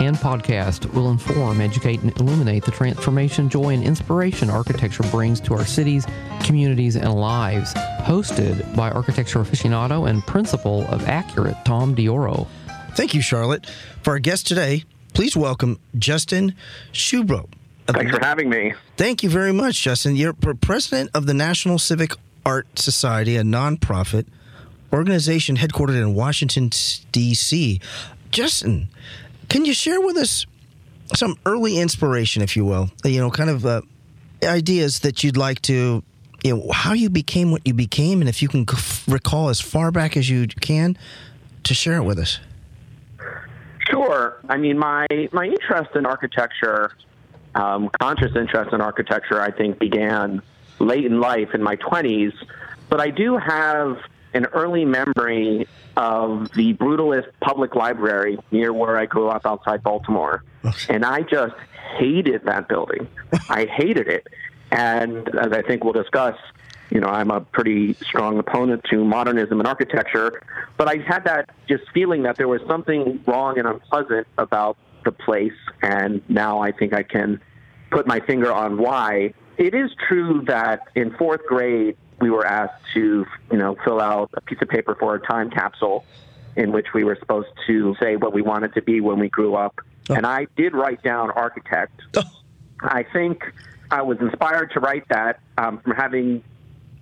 and podcast will inform, educate, and illuminate the transformation, joy, and inspiration architecture brings to our cities, communities, and lives. Hosted by architecture aficionado and principal of Accurate, Tom Dioro. Thank you, Charlotte. For our guest today, please welcome Justin Shubow. Thanks for having me. Thank you very much, Justin. You're president of the National Civic Art Society, a nonprofit organization headquartered in Washington, D.C. Justin, can you share with us some early inspiration, if you will? You know, kind of uh, ideas that you'd like to, you know, how you became what you became, and if you can recall as far back as you can, to share it with us. Sure. I mean, my my interest in architecture, um, conscious interest in architecture, I think began late in life in my twenties. But I do have an early memory of the brutalist public library near where I grew up outside Baltimore. And I just hated that building. I hated it. And as I think we'll discuss, you know, I'm a pretty strong opponent to modernism and architecture, but I had that just feeling that there was something wrong and unpleasant about the place. And now I think I can put my finger on why. It is true that in fourth grade, we were asked to, you know, fill out a piece of paper for a time capsule in which we were supposed to say what we wanted to be when we grew up. Oh. And I did write down architect. Oh. I think I was inspired to write that um, from having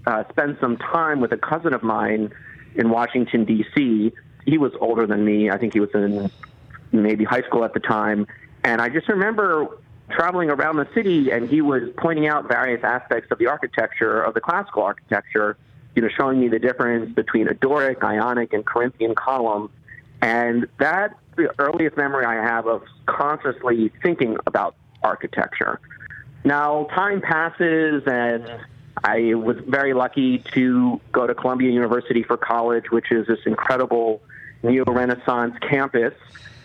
uh, spent some time with a cousin of mine in Washington, D.C. He was older than me. I think he was in maybe high school at the time. And I just remember traveling around the city, and he was pointing out various aspects of the architecture of the classical architecture. You know, showing me the difference between a Doric, Ionic, and Corinthian column, and that's the earliest memory I have of consciously thinking about architecture. Now, time passes, and I was very lucky to go to Columbia University for college, which is this incredible neo Renaissance campus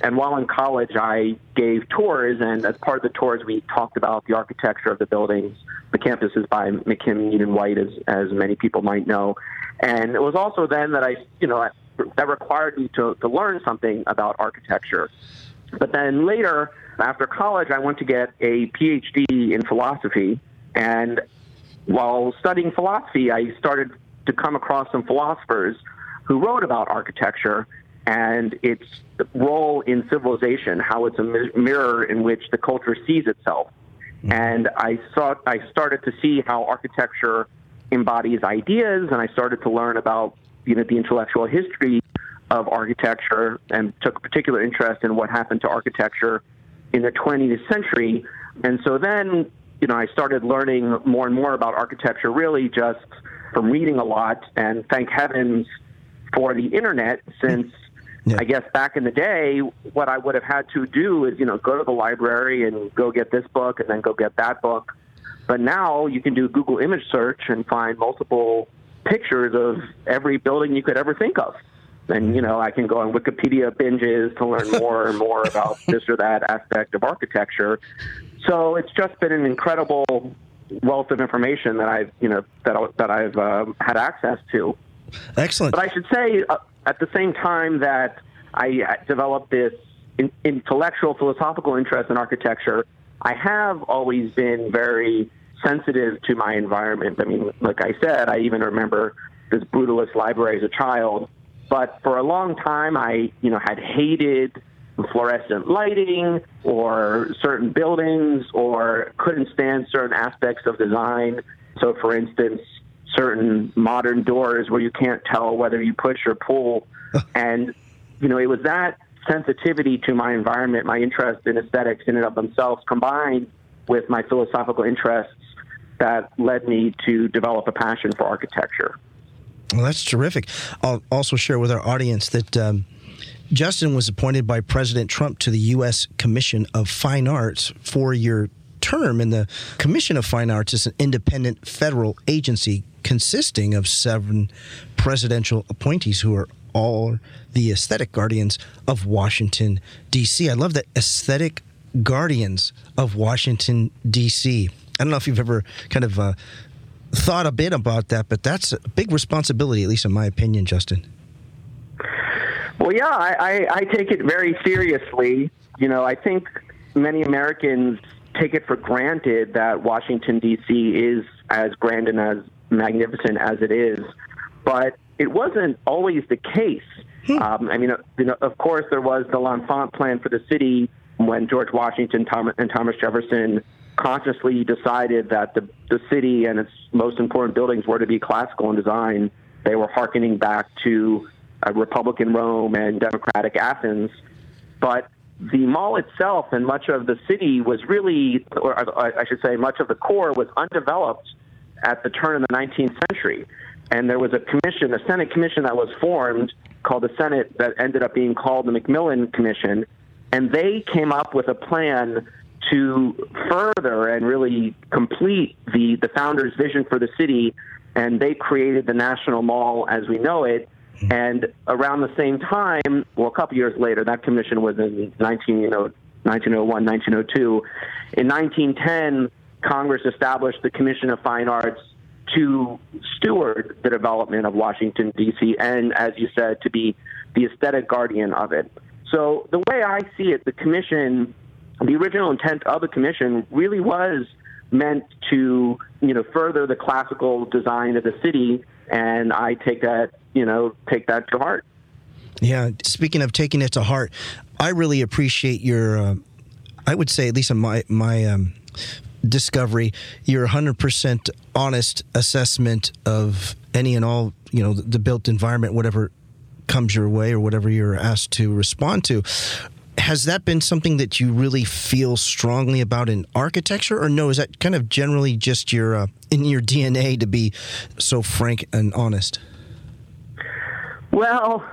and while in college, I gave tours, and as part of the tours, we talked about the architecture of the buildings. The campus is by McKim and White, as as many people might know. And it was also then that I, you know, that required me to, to learn something about architecture. But then later, after college, I went to get a PhD in philosophy. And while studying philosophy, I started to come across some philosophers who wrote about architecture and its role in civilization, how it's a mirror in which the culture sees itself. Mm-hmm. And I saw, I started to see how architecture embodies ideas, and I started to learn about you know the intellectual history of architecture, and took particular interest in what happened to architecture in the 20th century. And so then, you know, I started learning more and more about architecture, really just from reading a lot. And thank heavens for the internet, since yeah. I guess back in the day, what I would have had to do is, you know, go to the library and go get this book and then go get that book. But now you can do Google image search and find multiple pictures of every building you could ever think of. And, you know, I can go on Wikipedia binges to learn more and more about this or that aspect of architecture. So it's just been an incredible wealth of information that I've, you know, that, that I've uh, had access to. Excellent. But I should say, uh, at the same time that I uh, developed this intellectual, philosophical interest in architecture, I have always been very sensitive to my environment. I mean, like I said, I even remember this brutalist library as a child. But for a long time, I, you know, had hated fluorescent lighting or certain buildings or couldn't stand certain aspects of design. So, for instance, certain modern doors where you can't tell whether you push or pull. and, you know, it was that sensitivity to my environment, my interest in aesthetics in and of themselves, combined with my philosophical interests that led me to develop a passion for architecture. Well, that's terrific. I'll also share with our audience that um, Justin was appointed by President Trump to the U.S. Commission of Fine Arts for your term. And the Commission of Fine Arts is an independent federal agency consisting of seven presidential appointees who are all the aesthetic guardians of Washington, D.C. I love that aesthetic guardians of Washington, D.C. I don't know if you've ever kind of uh, thought a bit about that, but that's a big responsibility, at least in my opinion, Justin. Well, yeah, I, I, I take it very seriously. You know, I think many Americans take it for granted that Washington, D.C. is as grand and as magnificent as it is, but it wasn't always the case. Hmm. Um, I mean, you know, of course, there was the L'Enfant plan for the city when George Washington Tom, and Thomas Jefferson consciously decided that the, the city and its most important buildings were to be classical in design. They were hearkening back to a Republican Rome and Democratic Athens. But the mall itself and much of the city was really, or I should say, much of the core was undeveloped at the turn of the 19th century. And there was a commission, a Senate commission that was formed called the Senate that ended up being called the McMillan Commission. And they came up with a plan to further and really complete the, the founder's vision for the city. And they created the National Mall as we know it. And around the same time, well, a couple years later, that commission was in 19, you know, 1901, 1902. In 1910, Congress established the Commission of Fine Arts to steward the development of Washington, D.C., and as you said, to be the aesthetic guardian of it. So, the way I see it, the commission the original intent of the commission really was meant to, you know, further the classical design of the city, and I take that, you know, take that to heart. Yeah. Speaking of taking it to heart, I really appreciate your. Uh, I would say, at least in my my um, discovery, your 100% honest assessment of any and all, you know, the, the built environment, whatever comes your way or whatever you're asked to respond to has that been something that you really feel strongly about in architecture, or no? Is that kind of generally just your uh, in your DNA to be so frank and honest? Well,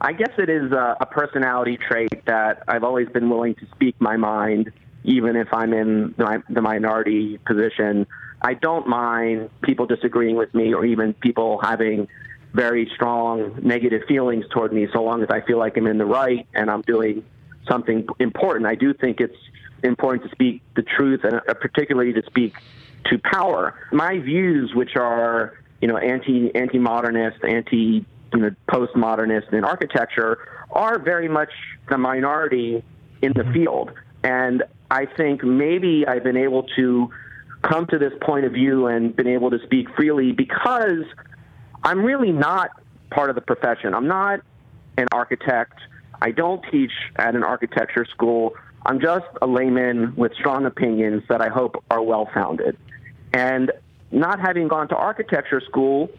I guess it is a, a personality trait that I've always been willing to speak my mind, even if I'm in the, the minority position. I don't mind people disagreeing with me, or even people having very strong negative feelings toward me, so long as I feel like I'm in the right and I'm doing something important. I do think it's important to speak the truth and uh, particularly to speak to power. My views, which are you know anti anti modernist, anti you know postmodernist in architecture, are very much the minority in the field. And I think maybe I've been able to come to this point of view and been able to speak freely because I'm really not part of the profession. I'm not an architect. I don't teach at an architecture school. I'm just a layman with strong opinions that I hope are well founded. And not having gone to architecture school,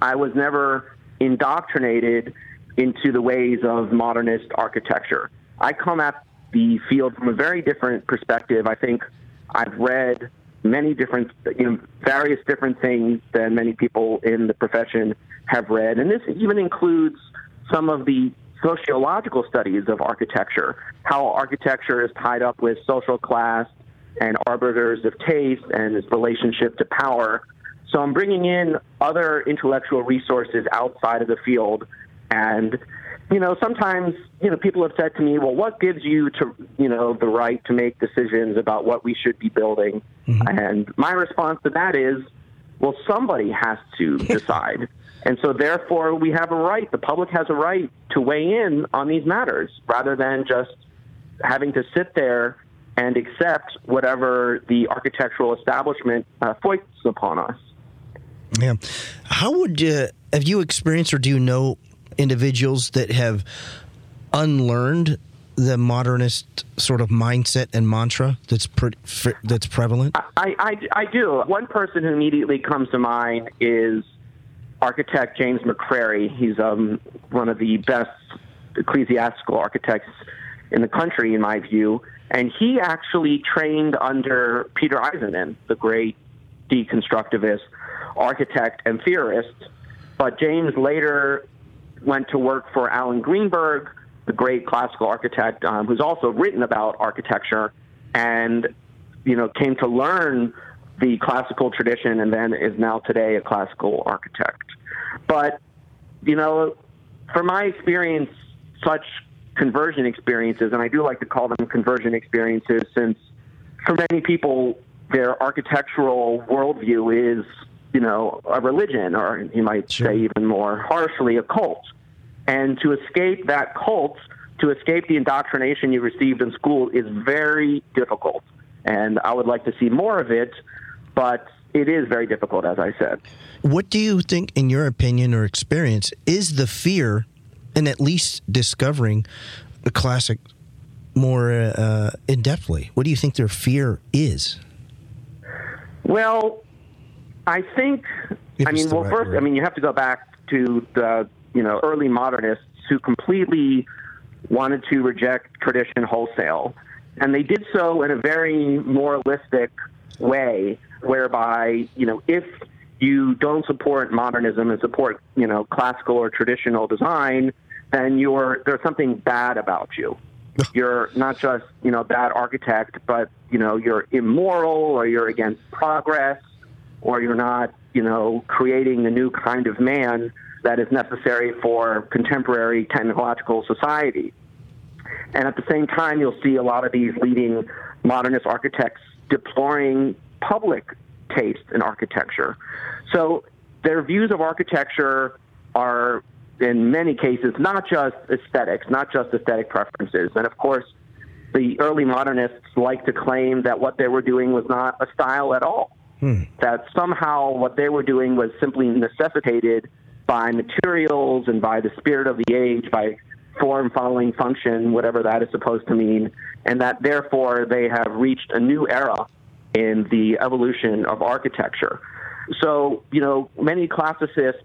I was never indoctrinated into the ways of modernist architecture. I come at the field from a very different perspective. I think I've read many different, you know, various different things than many people in the profession have read. And this even includes some of the sociological studies of architecture, how architecture is tied up with social class and arbiters of taste and its relationship to power. So I'm bringing in other intellectual resources outside of the field. And, you know, sometimes, you know, people have said to me, well, what gives you to, you know, the right to make decisions about what we should be building? Mm-hmm. And my response to that is, well, somebody has to decide. And so, therefore, we have a right, the public has a right to weigh in on these matters rather than just having to sit there and accept whatever the architectural establishment uh, foists upon us. Yeah. How would you, have you experienced or do you know individuals that have unlearned the modernist sort of mindset and mantra that's that's prevalent? I, I, I do. One person who immediately comes to mind is architect James McCrery. He's um, one of the best ecclesiastical architects in the country, in my view. And he actually trained under Peter Eisenman, the great deconstructivist architect and theorist. But James later went to work for Allan Greenberg, the great classical architect, um, who's also written about architecture, and you know came to learn the classical tradition, and then is now today a classical architect. But you know, from my experience, such conversion experiences, and I do like to call them conversion experiences, since for many people, their architectural worldview is, you know, a religion, or you might sure. say even more harshly, a cult. And to escape that cult, to escape the indoctrination you received in school, is very difficult. And I would like to see more of it, but it is very difficult, as I said. What do you think, in your opinion or experience, is the fear in at least discovering the classic more uh, in depthly? What do you think their fear is? Well, I think. If I mean, well, right first, word. I mean, you have to go back to the you know early modernists who completely wanted to reject tradition wholesale, and they did so in a very moralistic way, whereby you know if you don't support modernism and support you know classical or traditional design, then you're there's something bad about you. You're not just you know a bad architect, but you know you're immoral or you're against progress or you're not you know creating a new kind of man that is necessary for contemporary technological society. And at the same time, you'll see a lot of these leading modernist architects deploring public taste in architecture. So their views of architecture are, in many cases, not just aesthetics, not just aesthetic preferences. And of course, the early modernists like to claim that what they were doing was not a style at all. Hmm. That somehow what they were doing was simply necessitated by materials and by the spirit of the age, by form following function, whatever that is supposed to mean, and that therefore they have reached a new era in the evolution of architecture. So, you know, many classicists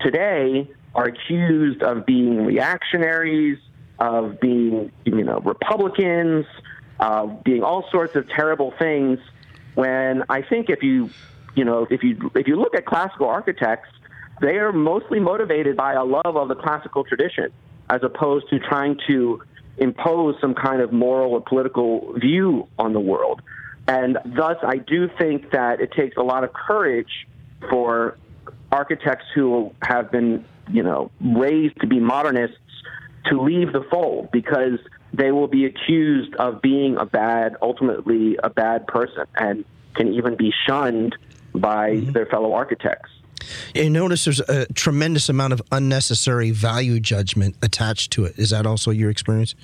today are accused of being reactionaries, of being, you know, Republicans, of being all sorts of terrible things. When I think if you, you know, if you if you look at classical architects, they are mostly motivated by a love of the classical tradition, as opposed to trying to impose some kind of moral or political view on the world. And thus, I do think that it takes a lot of courage for architects who have been, you know, raised to be modernists to leave the fold because they will be accused of being a bad, ultimately a bad person, and can even be shunned by mm-hmm. their fellow architects. You notice there's a tremendous amount of unnecessary value judgment attached to it. Is that also your experience?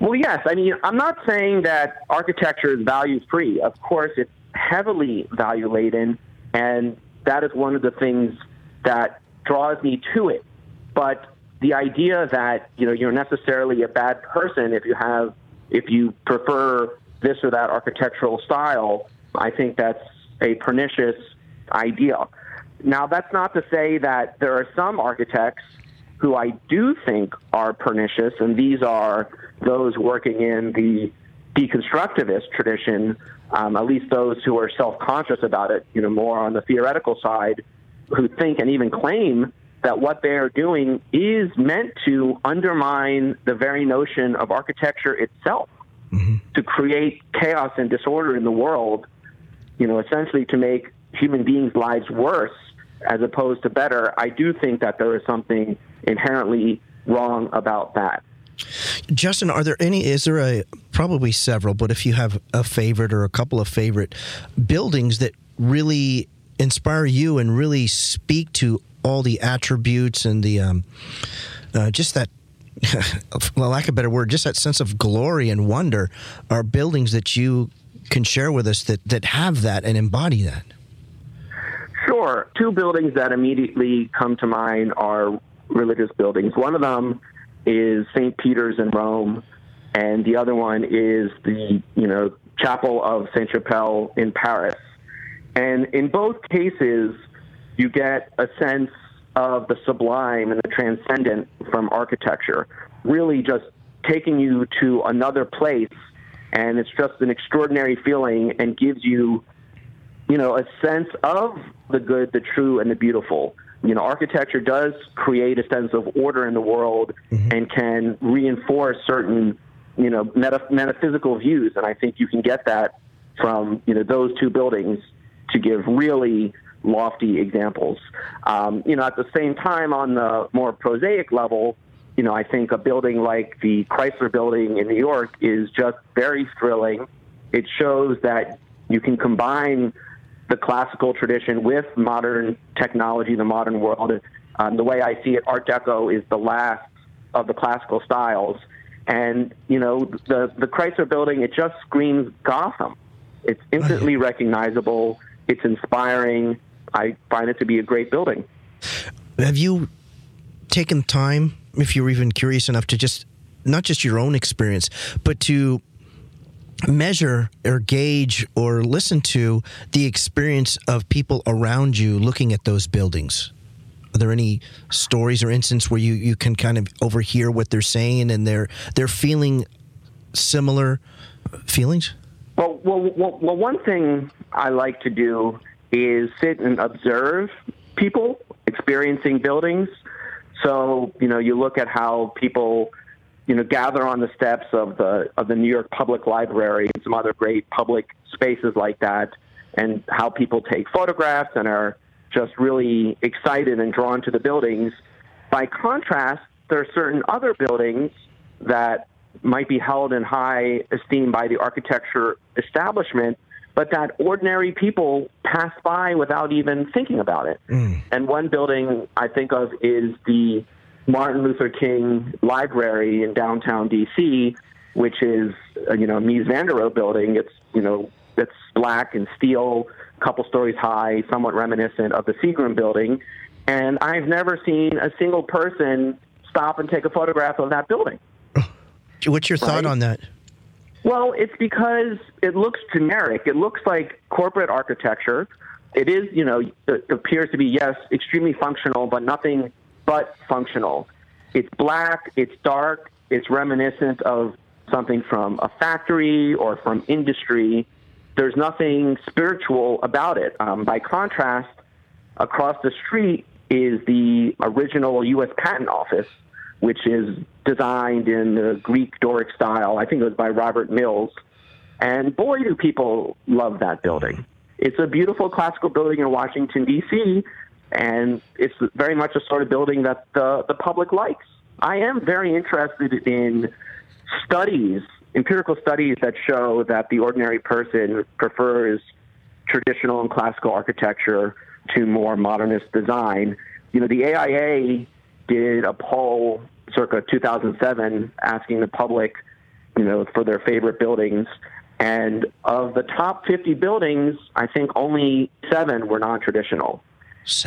Well, yes. I mean, I'm not saying that architecture is value free. Of course, it's heavily value laden, and that is one of the things that draws me to it. But the idea that you know you're necessarily a bad person if you have if you prefer this or that architectural style, I think that's a pernicious idea. Now, that's not to say that there are some architects who I do think are pernicious, and these are those working in the deconstructivist tradition, um, at least those who are self-conscious about it, you know, more on the theoretical side, who think and even claim that what they are doing is meant to undermine the very notion of architecture itself, mm-hmm. to create chaos and disorder in the world, you know, essentially to make human beings' lives worse as opposed to better. I do think that there is something inherently wrong about that. Justin, are there any? Is there a probably several, but if you have a favorite or a couple of favorite buildings that really inspire you and really speak to all the attributes and the um, uh, just that. well, lack of a better word, just that sense of glory and wonder are buildings that you can share with us that, that have that and embody that. Sure. Two buildings that immediately come to mind are religious buildings. One of them is St. Peter's in Rome, and the other one is the, you know, Chapel of Saint Chapelle in Paris. And in both cases, you get a sense of the sublime and the transcendent from architecture, really just taking you to another place. And it's just an extraordinary feeling and gives you, you know, a sense of the good, the true, and the beautiful. You know, architecture does create a sense of order in the world mm-hmm. and can reinforce certain, you know, meta- metaphysical views. And I think you can get that from, you know, those two buildings to give really lofty examples. Um, you know, at the same time, on the more prosaic level, you know, I think a building like the Chrysler Building in New York is just very thrilling. It shows that you can combine the classical tradition with modern technology, the modern world. Um, the way I see it, Art Deco is the last of the classical styles. And, you know, the, the Chrysler Building, it just screams Gotham. It's instantly recognizable. It's inspiring. I find it to be a great building. Have you taken time, if you're even curious enough, to just not just your own experience, but to measure or gauge or listen to the experience of people around you looking at those buildings? Are there any stories or instances where you, you can kind of overhear what they're saying and they're they're feeling similar feelings? Well, well, well, well one thing I like to do is sit and observe people experiencing buildings. So, you know, you look at how people, you know, gather on the steps of the of the New York Public Library and some other great public spaces like that, and how people take photographs and are just really excited and drawn to the buildings. By contrast, there are certain other buildings that might be held in high esteem by the architecture establishment but that ordinary people pass by without even thinking about it. Mm. And one building I think of is the Martin Luther King Library in downtown D.C., which is uh, you know Mies van der Rohe building. It's you know it's black and steel, a couple stories high, somewhat reminiscent of the Seagram building. And I've never seen a single person stop and take a photograph of that building. What's your thought on that? Well, it's because it looks generic. It looks like corporate architecture. It is, you know, it appears to be, yes, extremely functional, but nothing but functional. It's black, it's dark, it's reminiscent of something from a factory or from industry. There's nothing spiritual about it. Um, by contrast, across the street is the original U.S. Patent Office, which is designed in the Greek Doric style. I think it was by Robert Mills. And boy, do people love that building. It's a beautiful classical building in Washington, D.C., and it's very much a sort of building that the, the public likes. I am very interested in studies, empirical studies that show that the ordinary person prefers traditional and classical architecture to more modernist design. You know, the AIA did a poll circa 2007 asking the public, you know, for their favorite buildings. And of the top 50 buildings, I think only seven were non traditional.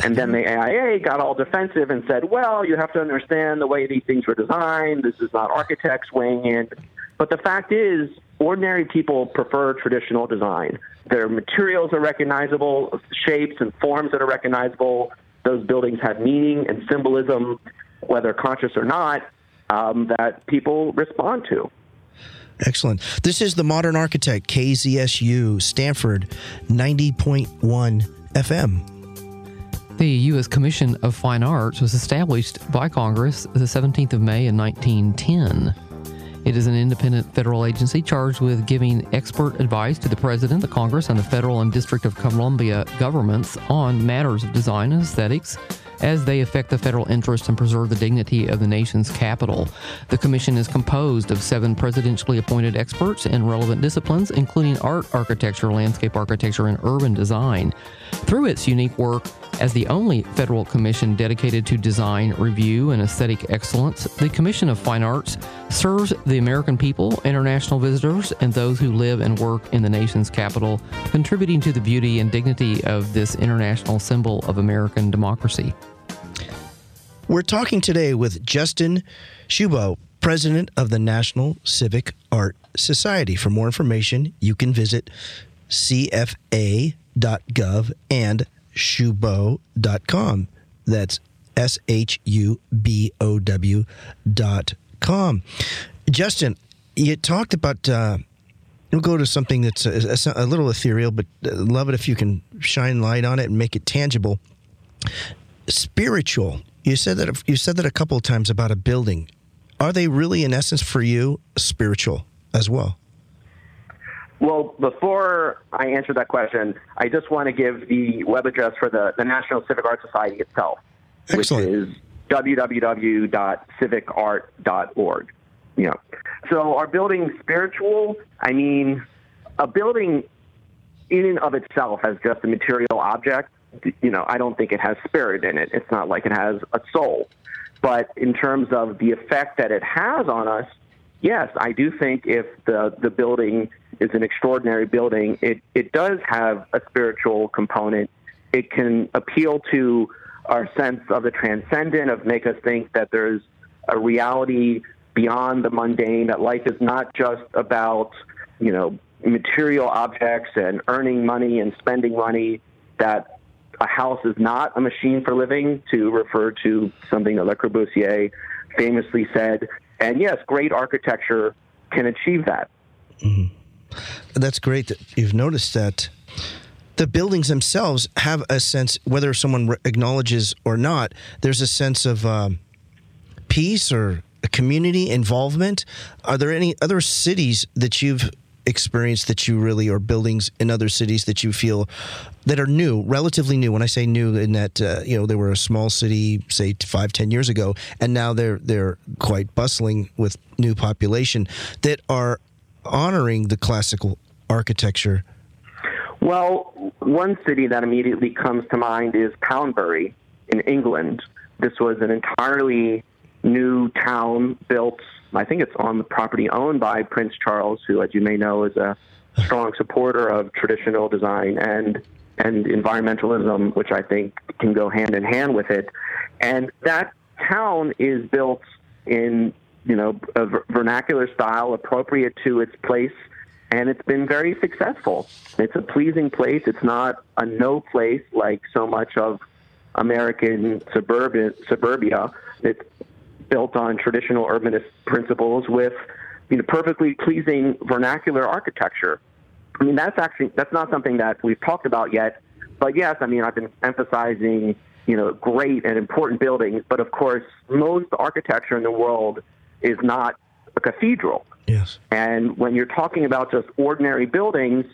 And then the AIA got all defensive and said, well, you have to understand the way these things were designed. This is not architects weighing in. But the fact is, ordinary people prefer traditional design. Their materials are recognizable, shapes and forms that are recognizable. Those buildings have meaning and symbolism whether conscious or not, um, that people respond to. Excellent. This is the Modern Architect, KZSU, Stanford, 90.1 FM. The U.S. Commission of Fine Arts was established by Congress the 17th of May in 1910. It is an independent federal agency charged with giving expert advice to the President, the Congress, and the federal and District of Columbia governments on matters of design and aesthetics, as they affect the federal interest and preserve the dignity of the nation's capital. The commission is composed of seven presidentially appointed experts in relevant disciplines, including art, architecture, landscape architecture, and urban design. Through its unique work, as the only federal commission dedicated to design, review, and aesthetic excellence, the Commission of Fine Arts serves the American people, international visitors, and those who live and work in the nation's capital, contributing to the beauty and dignity of this international symbol of American democracy. We're talking today with Justin Shubow, president of the National Civic Art Society. For more information, you can visit cfa.gov and shubow.com. That's S H U B O W dot com. Justin, you talked about. Uh, we'll go to something that's a, a, little ethereal, but love it if you can shine light on it and make it tangible. Spiritual. You said that you said that a couple of times about a building. Are they really, in essence, for you, spiritual as well? Well, before I answer that question, I just want to give the web address for the, the National Civic Art Society itself, Excellent. which is www.civicart.org. You know, so our building spiritual. I mean, a building in and of itself as just a material object. You know, I don't think it has spirit in it. It's not like it has a soul. But in terms of the effect that it has on us, yes, I do think if the the building is an extraordinary building. It it does have a spiritual component. It can appeal to our sense of the transcendent, of make us think that there's a reality beyond the mundane. That life is not just about you know material objects and earning money and spending money. That a house is not a machine for living, to refer to something that Le Corbusier famously said. And yes, great architecture can achieve that. Mm-hmm. That's great that you've noticed that the buildings themselves have a sense, whether someone acknowledges or not, there's a sense of um, peace or community involvement. Are there any other cities that you've experienced that you really, or buildings in other cities that you feel that are new, relatively new? When I say new, in that uh, you know they were a small city, say five, ten years ago, and now they're they're quite bustling with new population that are honoring the classical architecture? Well, one city that immediately comes to mind is Poundbury in England. This was an entirely new town built, I think it's on the property owned by Prince Charles, who, as you may know, is a strong supporter of traditional design and and environmentalism, which I think can go hand in hand with it. And that town is built in you know, a vernacular style appropriate to its place, and it's been very successful. It's a pleasing place. It's not a no place like so much of American suburban suburbia. It's built on traditional urbanist principles with you know perfectly pleasing vernacular architecture. I mean that's actually that's not something that we've talked about yet. But yes, I mean I've been emphasizing you know great and important buildings, but of course most architecture in the world is not a cathedral. Yes. And when you're talking about just ordinary buildings,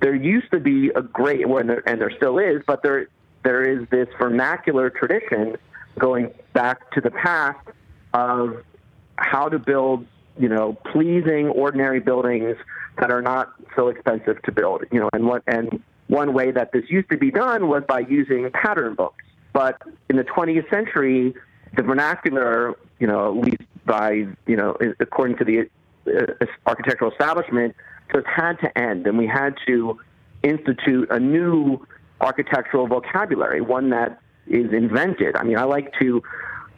there used to be a great, well, and there, and there still is, but there there is this vernacular tradition going back to the past of how to build, you know, pleasing ordinary buildings that are not so expensive to build. You know, and what and one way that this used to be done was by using pattern books. But in the 20th century, the vernacular, you know, at least by, you know, according to the uh, architectural establishment, just had to end, and we had to institute a new architectural vocabulary, one that is invented. I mean, I like to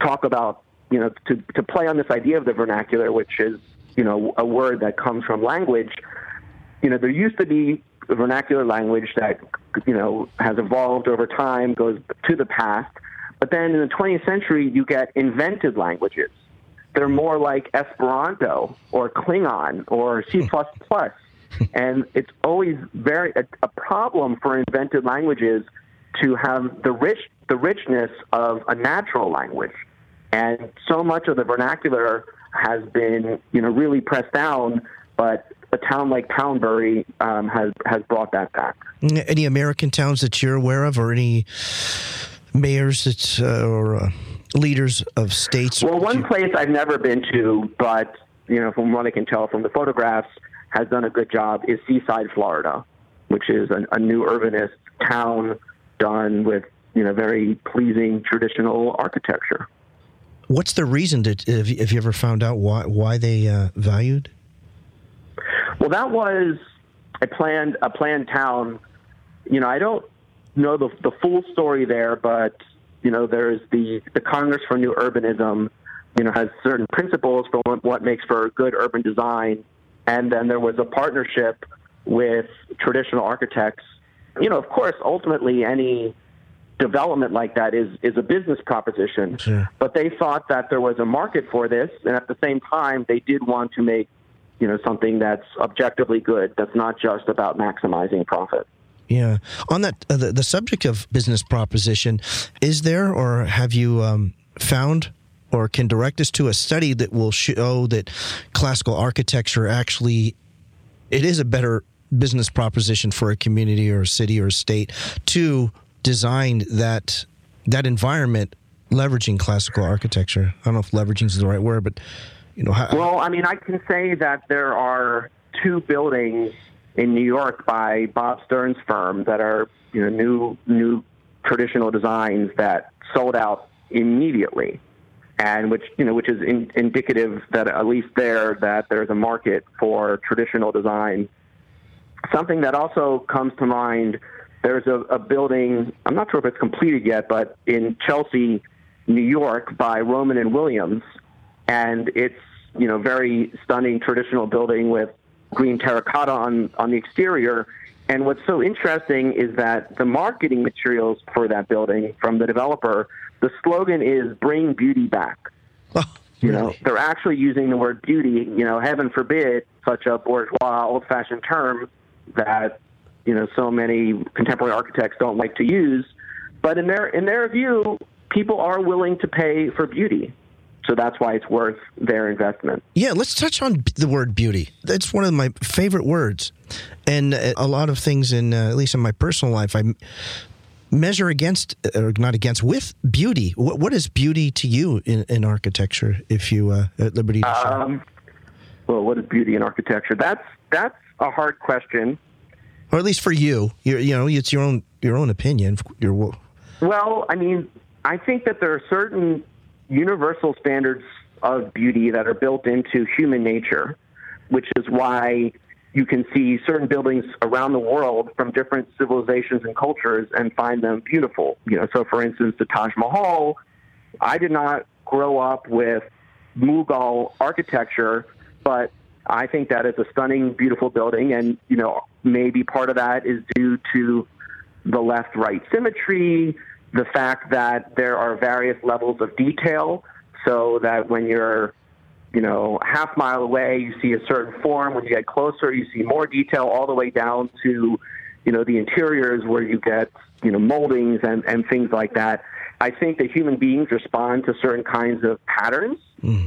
talk about, you know, to, to play on this idea of the vernacular, which is, you know, a word that comes from language. You know, there used to be vernacular language that, you know, has evolved over time, goes to the past. But then in the 20th century, you get invented languages they're more like Esperanto or Klingon or C++. Hmm. and it's always very a, a problem for invented languages to have the rich the richness of a natural language. And so much of the vernacular has been, you know, really pressed down, but a town like Poundbury um, has has brought that back. Any American towns that you're aware of, or any mayors that, uh, or uh, leaders of states? Well, one place I've never been to, but you know, from what I can tell from the photographs, has done a good job is Seaside, Florida, which is a, a new urbanist town done with you know very pleasing traditional architecture. What's the reason that have you, ever found out why why they uh, valued? Well, that was a planned a planned town. You know, I don't know the the full story there, but you know, there's the the Congress for New Urbanism. You know, has certain principles for what, what makes for good urban design, and then there was a partnership with traditional architects. You know, of course, ultimately any development like that is is a business proposition. Sure. But they thought that there was a market for this, and at the same time, they did want to make you know something that's objectively good. That's not just about maximizing profit. Yeah. On that, uh, the, the subject of business proposition, is there or have you um, found or can direct us to a study that will show that classical architecture actually it is a better business proposition for a community or a city or a state to design that that environment leveraging classical architecture. I don't know if leveraging is the right word, but you know, how, Well, I mean, I can say that there are two buildings in New York by Bob Stern's firm that are you know new new traditional designs that sold out immediately, and which you know which is in, indicative that at least there that there's a market for traditional design. Something that also comes to mind. There's a, a building. I'm not sure if it's completed yet, but in Chelsea, New York, by Roman and Williams, and it's you know very stunning traditional building with green terracotta on on the exterior. And what's so interesting is that the marketing materials for that building from the developer, the slogan is "Bring beauty back." Oh, You know, they're actually using the word beauty. You know, heaven forbid such a bourgeois, old-fashioned term that you know so many contemporary architects don't like to use. But in their in their view, people are willing to pay for beauty, so that's why it's worth their investment. Yeah, let's touch on the word beauty. That's one of my favorite words. And uh, a lot of things in, uh, at least in my personal life, I measure against, or not against, with beauty. What, what is beauty to you in, in architecture, if you, uh, at liberty to share? Um, well, what is beauty in architecture? That's that's a hard question. Or at least for you, you you know, it's your own, your own opinion. Your, Well, I mean, I think that there are certain universal standards of beauty that are built into human nature, which is why you can see certain buildings around the world from different civilizations and cultures and find them beautiful. You know, so for instance, the Taj Mahal, I did not grow up with Mughal architecture, but I think that is a stunning, beautiful building, and you know, maybe part of that is due to the left-right symmetry, the fact that there are various levels of detail, so that when you're you know, half mile away, you see a certain form. When you get closer, you see more detail all the way down to, you know, the interiors where you get, you know, moldings and, and things like that. I think that human beings respond to certain kinds of patterns hmm.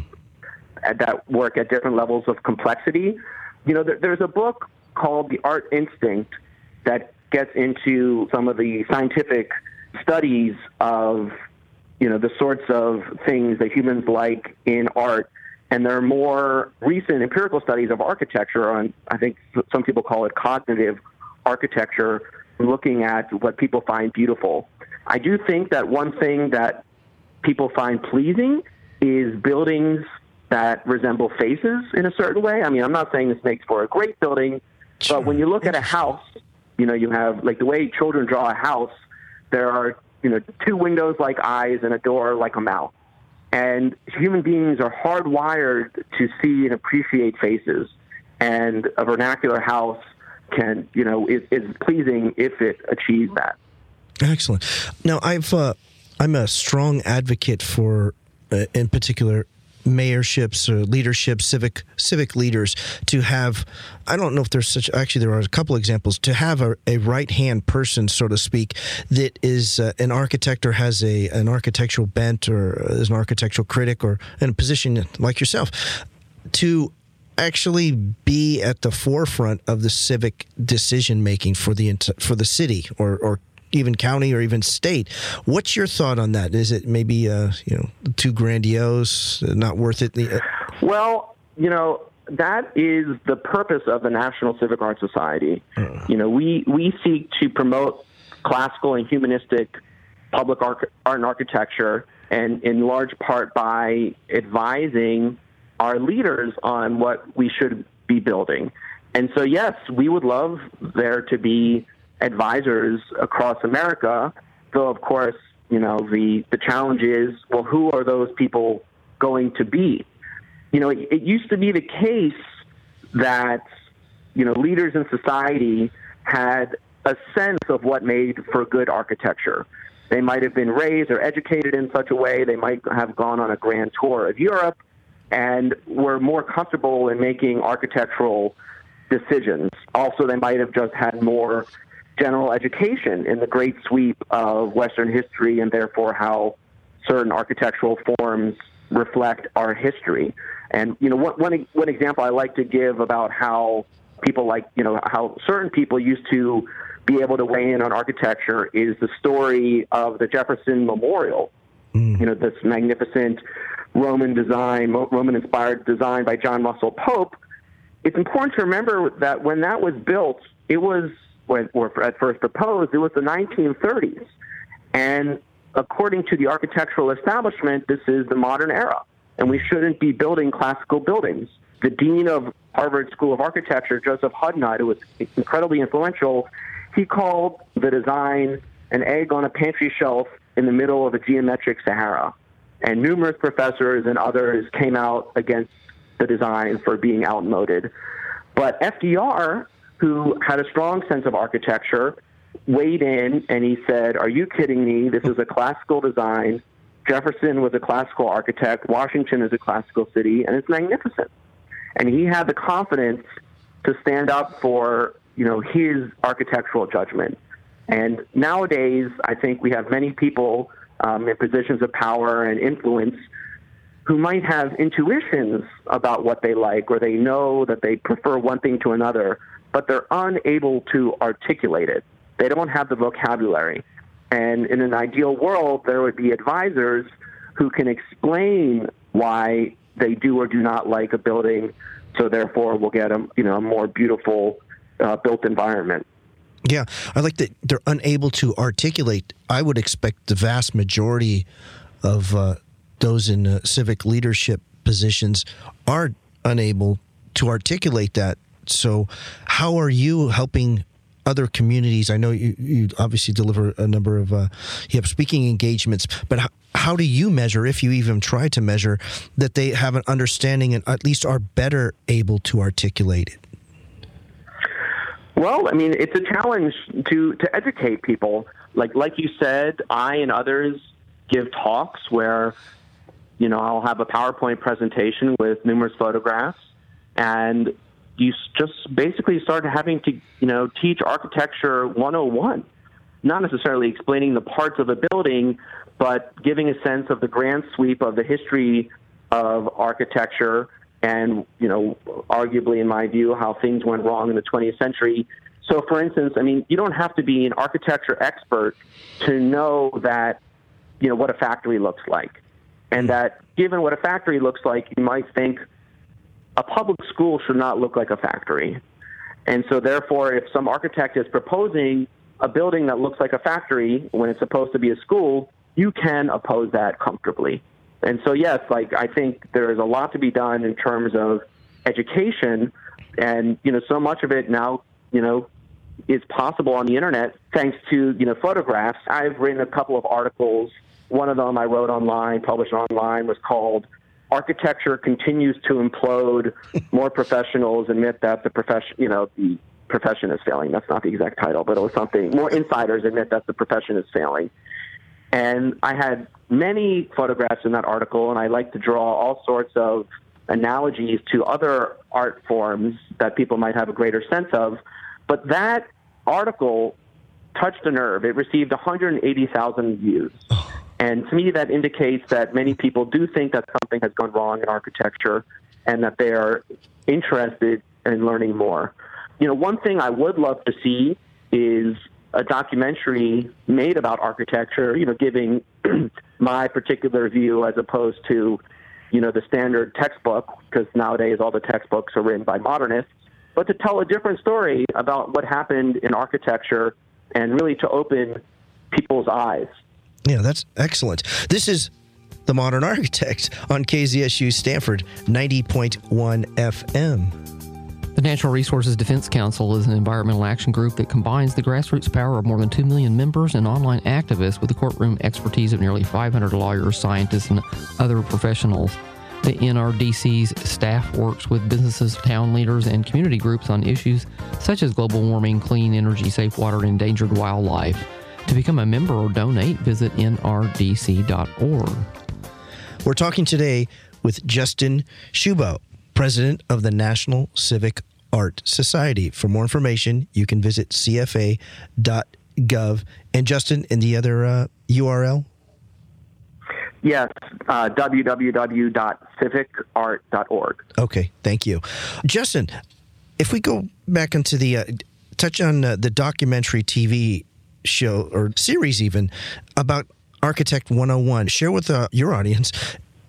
At- that work at different levels of complexity. You know, there, there's a book called The Art Instinct that gets into some of the scientific studies of, you know, the sorts of things that humans like in art. And there are more recent empirical studies of architecture on, I think some people call it cognitive architecture, looking at what people find beautiful. I do think that one thing that people find pleasing is buildings that resemble faces in a certain way. I mean, I'm not saying this makes for a great building, Sure. but when you look at a house, you know, you have like the way children draw a house, there are, you know, two windows like eyes and a door like a mouth. And human beings are hardwired to see and appreciate faces. And a vernacular house can, you know, is, is pleasing if it achieves that. Excellent. Now, I've uh, I'm a strong advocate for, uh, in particular, mayorships or leadership, civic civic leaders to have. I don't know if there's such. Actually, there are a couple examples to have a, a right hand person, so to speak, that is uh, an architect or has a an architectural bent or is an architectural critic or in a position like yourself to actually be at the forefront of the civic decision making for the for the city or or even county or even state. What's your thought on that? Is it maybe uh, you know too grandiose, not worth it? Uh, well, you know that is the purpose of the National Civic Arts Society. Uh. You know, we we seek to promote classical and humanistic public art, art and architecture, and in large part by advising our leaders on what we should be building. And so, yes, we would love there to be advisors across America, though, of course, you know, the, the challenge is well, who are those people going to be? You know, it, it used to be the case that, you know, leaders in society had a sense of what made for good architecture. They might have been raised or educated in such a way, they might have gone on a grand tour of Europe and were more comfortable in making architectural decisions. Also, they might have just had more general education in the great sweep of Western history and therefore how certain architectural forms reflect our history. And, you know, one, one, one example I like to give about how people like, you know, how certain people used to be able to weigh in on architecture is the story of the Jefferson Memorial. Mm. You know, this magnificent Roman design, Roman inspired design by John Russell Pope. It's important to remember that when that was built, it was, or at first proposed, it was the 1930s. And according to the architectural establishment, this is the modern era. And we shouldn't be building classical buildings. The dean of Harvard School of Architecture, Joseph Hudnut, who was incredibly influential, he called the design an egg on a pantry shelf in the middle of a geometric Sahara. And numerous professors and others came out against the design for being outmoded. But FDR, who had a strong sense of architecture, weighed in and he said, Are you kidding me? This is a classical design. Jefferson was a classical architect. Washington is a classical city, and it's magnificent. And he had the confidence to stand up for you know, his architectural judgment. And nowadays, I think we have many people um, in positions of power and influence who might have intuitions about what they like or they know that they prefer one thing to another, but they're unable to articulate it. They don't have the vocabulary. And in an ideal world, there would be advisors who can explain why they do or do not like a building, so therefore we'll get a you know a more beautiful uh, built environment. Yeah, I like that they're unable to articulate. I would expect the vast majority of uh, those in uh, civic leadership positions are unable to articulate that. So, how are you helping other communities? I know you, you obviously deliver a number of uh, you have speaking engagements, but how, how do you measure, if you even try to measure, that they have an understanding and at least are better able to articulate it? Well, I mean, it's a challenge to to educate people. Like like you said, I and others give talks where you know I'll have a PowerPoint presentation with numerous photographs, and you just basically start having to you know teach architecture 101 not necessarily explaining the parts of a building but giving a sense of the grand sweep of the history of architecture and you know, arguably, in my view, how things went wrong in the 20th century. So, for instance, I mean, you don't have to be an architecture expert to know that you know what a factory looks like, and hmm. that given what a factory looks like, you might think a public school should not look like a factory. And so, therefore, if some architect is proposing a building that looks like a factory when it's supposed to be a school, you can oppose that comfortably. And so, yes, like I think there is a lot to be done in terms of education, and you know, so much of it now, you know, is possible on the internet thanks to you know photographs. I've written a couple of articles. One of them I wrote online, published online, was called "Architecture Continues to Implode." More professionals admit that the profession, you know, the profession is failing. That's not the exact title, but it was something. More insiders admit that the profession is failing. And I had many photographs in that article, and I like to draw all sorts of analogies to other art forms that people might have a greater sense of. But that article touched a nerve. It received 180,000 views. Oh. And to me, that indicates that many people do think that something has gone wrong in architecture and that they are interested in learning more. You know, one thing I would love to see is a documentary made about architecture, you know, giving my particular view as opposed to, you know, the standard textbook, because nowadays all the textbooks are written by modernists, but to tell a different story about what happened in architecture and really to open people's eyes. Yeah, that's excellent. This is The Modern Architect on KZSU Stanford 90.1 FM. The Natural Resources Defense Council is an environmental action group that combines the grassroots power of more than 2 million members and online activists with the courtroom expertise of nearly 500 lawyers, scientists, and other professionals. The NRDC's staff works with businesses, town leaders, and community groups on issues such as global warming, clean energy, safe water, and endangered wildlife. To become a member or donate, visit nrdc.org. We're talking today with Justin Shubow, president of the National Civic Art Society. For more information, you can visit cfa.gov. And Justin, and the other uh, URL? Yes, uh, www.civicart.org. Okay, thank you. Justin, if we go back into the uh, touch on uh, the documentary TV show or series, even about Architect 101, share with uh, your audience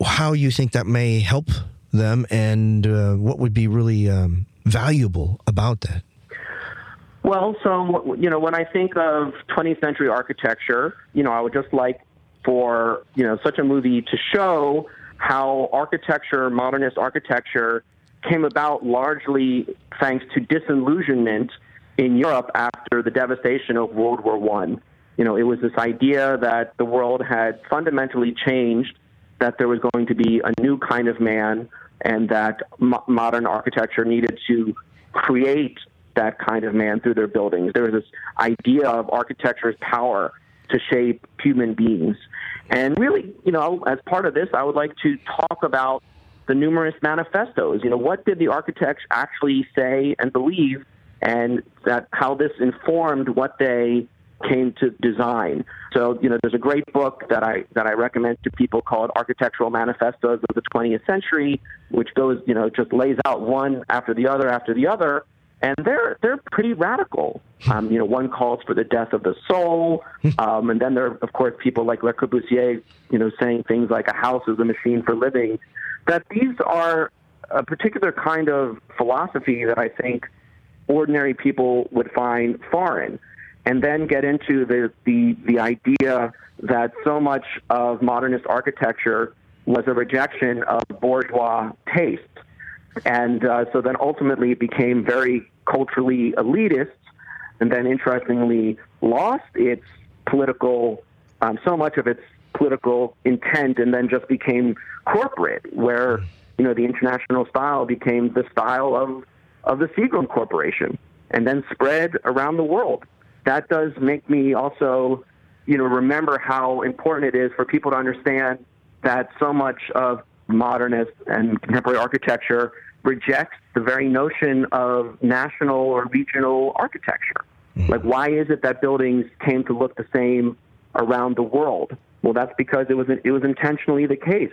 how you think that may help them and uh, what would be really um, valuable about that. Well, so, you know, when I think of 20th century architecture, you know, I would just like for, you know, such a movie to show how architecture, modernist architecture, came about largely thanks to disillusionment in Europe after the devastation of World War One. You know, it was this idea that the world had fundamentally changed, that there was going to be a new kind of man, and that mo- modern architecture needed to create that kind of man through their buildings. There was this idea of architecture's power to shape human beings. And really, you know, as part of this, I would like to talk about the numerous manifestos. You know, what did the architects actually say and believe, and that how this informed what they came to design. So, you know, there's a great book that I that I recommend to people called Architectural Manifestos of the 20th Century, which goes, you know, just lays out one after the other after the other, and they're they're pretty radical. Um, you know, one calls for the death of the soul, um, and then there are, of course, people like Le Corbusier, you know, saying things like a house is a machine for living. That these are a particular kind of philosophy that I think ordinary people would find foreign and then get into the, the, the idea that so much of modernist architecture was a rejection of bourgeois taste. And uh, so then ultimately it became very culturally elitist, and then interestingly lost its political, um, so much of its political intent, and then just became corporate, where you know the international style became the style of of the Seagram Corporation, and then spread around the world that does make me also, you know, remember how important it is for people to understand that so much of modernist and contemporary architecture rejects the very notion of national or regional architecture. Mm-hmm. Like, why is it that buildings came to look the same around the world? Well, that's because it was it was intentionally the case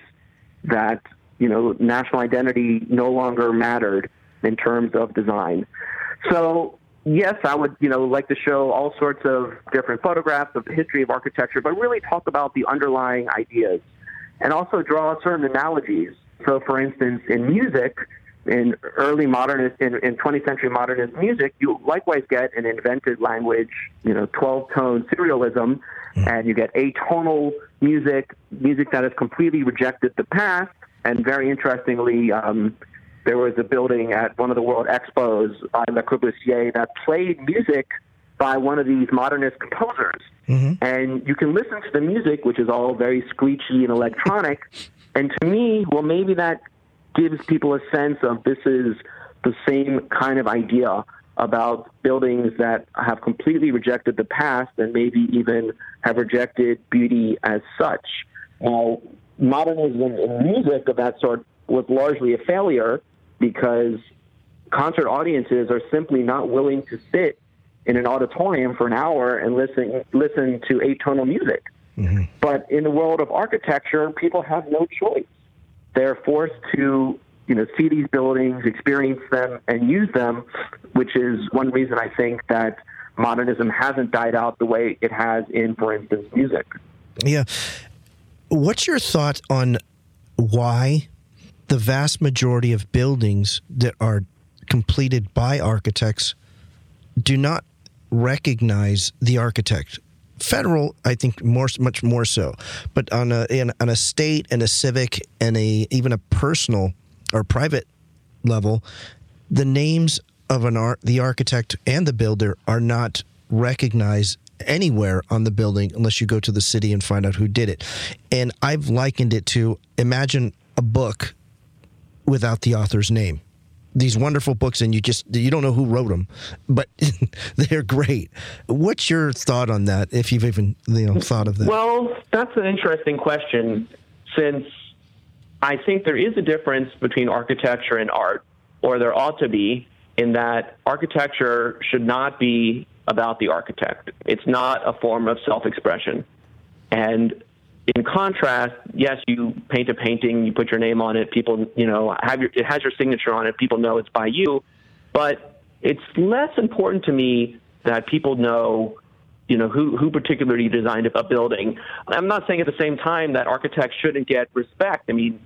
that you know national identity no longer mattered in terms of design. So yes, I would, you know, like to show all sorts of different photographs of the history of architecture, but really talk about the underlying ideas and also draw certain analogies. So, for instance, in music, in early modernist, in, in 20th century modernist music, you likewise get an invented language, you know, 12 tone serialism, and you get atonal music, music that has completely rejected the past. And very interestingly, um, there was a building at one of the World Expos by Le Corbusier that played music by one of these modernist composers. Mm-hmm. And you can listen to the music, which is all very screechy and electronic. and to me, well, maybe that gives people a sense of this is the same kind of idea about buildings that have completely rejected the past and maybe even have rejected beauty as such. Now, modernism in music of that sort was largely a failure because concert audiences are simply not willing to sit in an auditorium for an hour and listen listen to atonal music. Mm-hmm. But in the world of architecture, people have no choice. They're forced to, you know, see these buildings, experience them, and use them, which is one reason I think that modernism hasn't died out the way it has in, for instance, music. Yeah. What's your thought on why the vast majority of buildings that are completed by architects do not recognize the architect? Federal, I think, more much more so, but on a in, on a state and a civic and a even a personal or private level, the names of an art, the architect and the builder are not recognized anywhere on the building unless you go to the city and find out who did it. And I've likened it to imagine a book without the author's name. These wonderful books, and you just you don't know who wrote them, but they're great. What's your thought on that? If you've even you know thought of that? Well, that's an interesting question, since I think there is a difference between architecture and art, or there ought to be, in that architecture should not be about the architect. It's not a form of self expression. And in contrast, yes, you paint a painting, you put your name on it, people, you know, have your, it has your signature on it, people know it's by you, but it's less important to me that people know, you know, who, who particularly designed a building. I'm not saying at the same time that architects shouldn't get respect. I mean,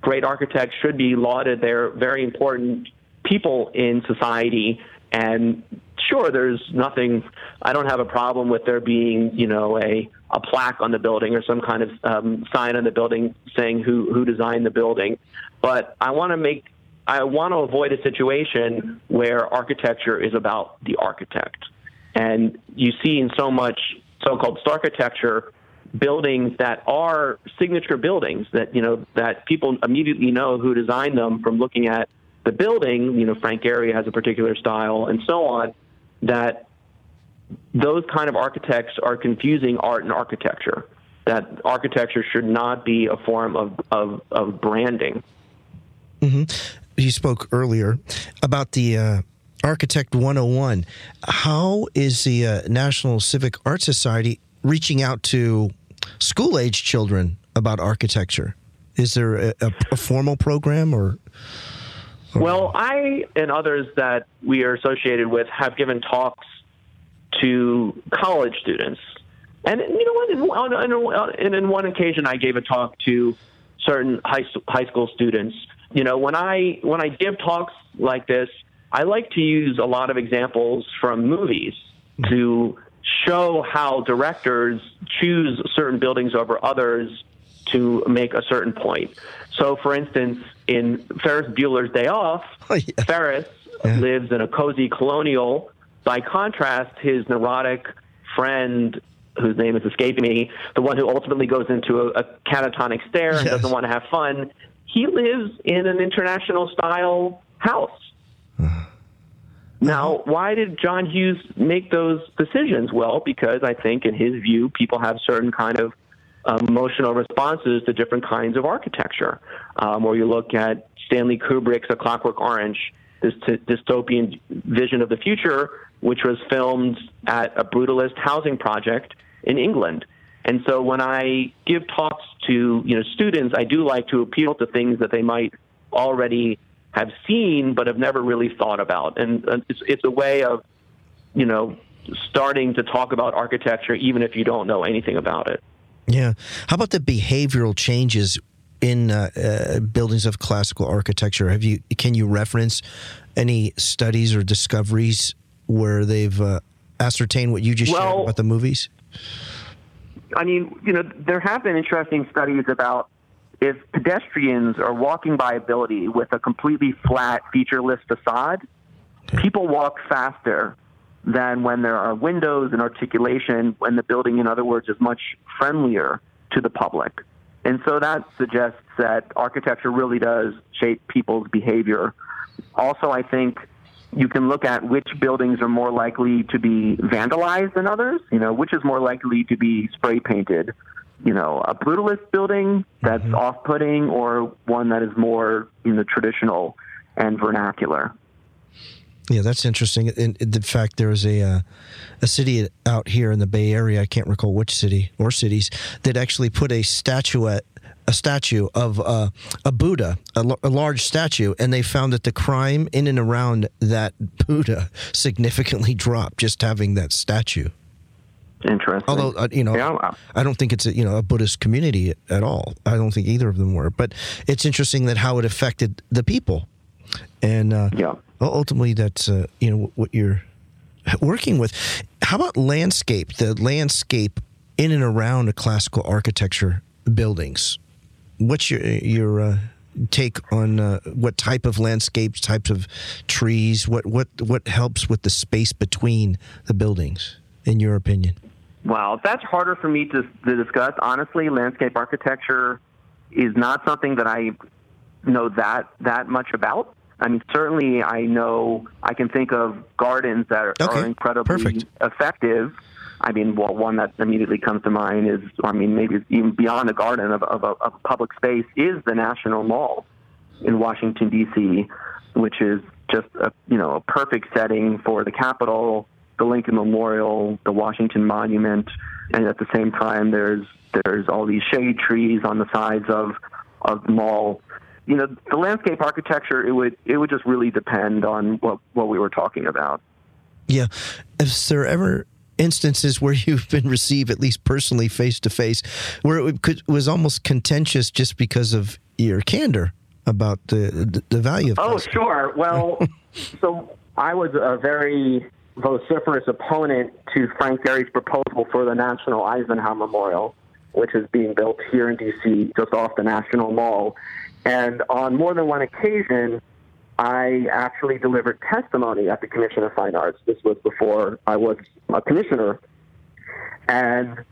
great architects should be lauded. They're very important people in society. And sure, there's nothing, I don't have a problem with there being, you know, a, a plaque on the building or some kind of um, sign on the building saying who, who designed the building. But I want to make, I want to avoid a situation where architecture is about the architect. And you see in so much so called architecture buildings that are signature buildings that, you know, that people immediately know who designed them from looking at the building, you know, Frank Gehry has a particular style and so on, that those kind of architects are confusing art and architecture. That architecture should not be a form of, of, of branding. Mm-hmm. You spoke earlier about the uh, Architect 101. How is the uh, National Civic Art Society reaching out to school age children about architecture? Is there a, a, a formal program or? Well, I and others that we are associated with have given talks to college students. And you know what? And in one occasion, I gave a talk to certain high, high school students. You know, when I when I give talks like this, I like to use a lot of examples from movies to show how directors choose certain buildings over others to make a certain point. So, for instance, in Ferris Bueller's Day Off, oh, yeah. Ferris yeah. lives in a cozy colonial. By contrast, his neurotic friend, whose name is escaping me, the one who ultimately goes into a, a catatonic stare yes. and doesn't want to have fun, he lives in an international style house. Now, why did John Hughes make those decisions? Well, because I think, in his view, people have certain kind of emotional responses to different kinds of architecture. Um, or you look at Stanley Kubrick's A Clockwork Orange, this t- dystopian vision of the future, which was filmed at a brutalist housing project in England. And so when I give talks to you know students, I do like to appeal to things that they might already have seen but have never really thought about. And it's, it's a way of you know starting to talk about architecture even if you don't know anything about it. Yeah. How about the behavioral changes in uh, uh, buildings of classical architecture? Have you can you reference any studies or discoveries where they've uh, ascertained what you just well, shared about the movies? I mean, you know, there have been interesting studies about if pedestrians are walking by ability with a completely flat, featureless facade, okay. people walk faster than when there are windows and articulation, when the building, in other words, is much friendlier to the public. And so that suggests that architecture really does shape people's behavior. Also, I think you can look at which buildings are more likely to be vandalized than others, you know, which is more likely to be spray painted. You know, a brutalist building that's mm-hmm. off putting or one that is more, you know, traditional and vernacular. Yeah, that's interesting. In, in fact, there was a uh, a city out here in the Bay Area. I can't recall which city or cities that actually put a statuette a statue of uh, a Buddha, a, a, large statue, and they found that the crime in and around that Buddha significantly dropped just having that statue. Interesting. Although uh, you know, yeah. I don't think it's a, you know a Buddhist community at all. I don't think either of them were. But it's interesting that how it affected the people, and uh, yeah. Ultimately that's uh, you know what you're working with. How about landscape? The landscape in and around a classical architecture buildings. What's your your uh, take on uh, what type of landscapes, types of trees? What what what helps with the space between the buildings, in your opinion? Well, that's harder for me to, to discuss. Honestly, landscape architecture is not something that I know that that much about. I mean, certainly I know I can think of gardens that are, okay. are incredibly Perfect. effective. I mean, well, one that immediately comes to mind is, I mean, maybe even beyond a garden of, of, a, of a public space is the National Mall in Washington D.C., which is just a you know a perfect setting for the Capitol the Lincoln Memorial, the Washington Monument, and at the same time there's there's all these shade trees on the sides of of the mall. You know, the landscape architecture it would it would just really depend on what what we were talking about. Yeah, is there ever instances where you've been received, at least personally, face to face, where it could, was almost contentious just because of your candor about the the, the value of? Oh, sure. Well, so I was a very vociferous opponent to Frank Gehry's proposal for the National Eisenhower Memorial, which is being built here in D.C., just off the National Mall. And on more than one occasion, I actually delivered testimony at the Commission of Fine Arts. This was before I was a commissioner. And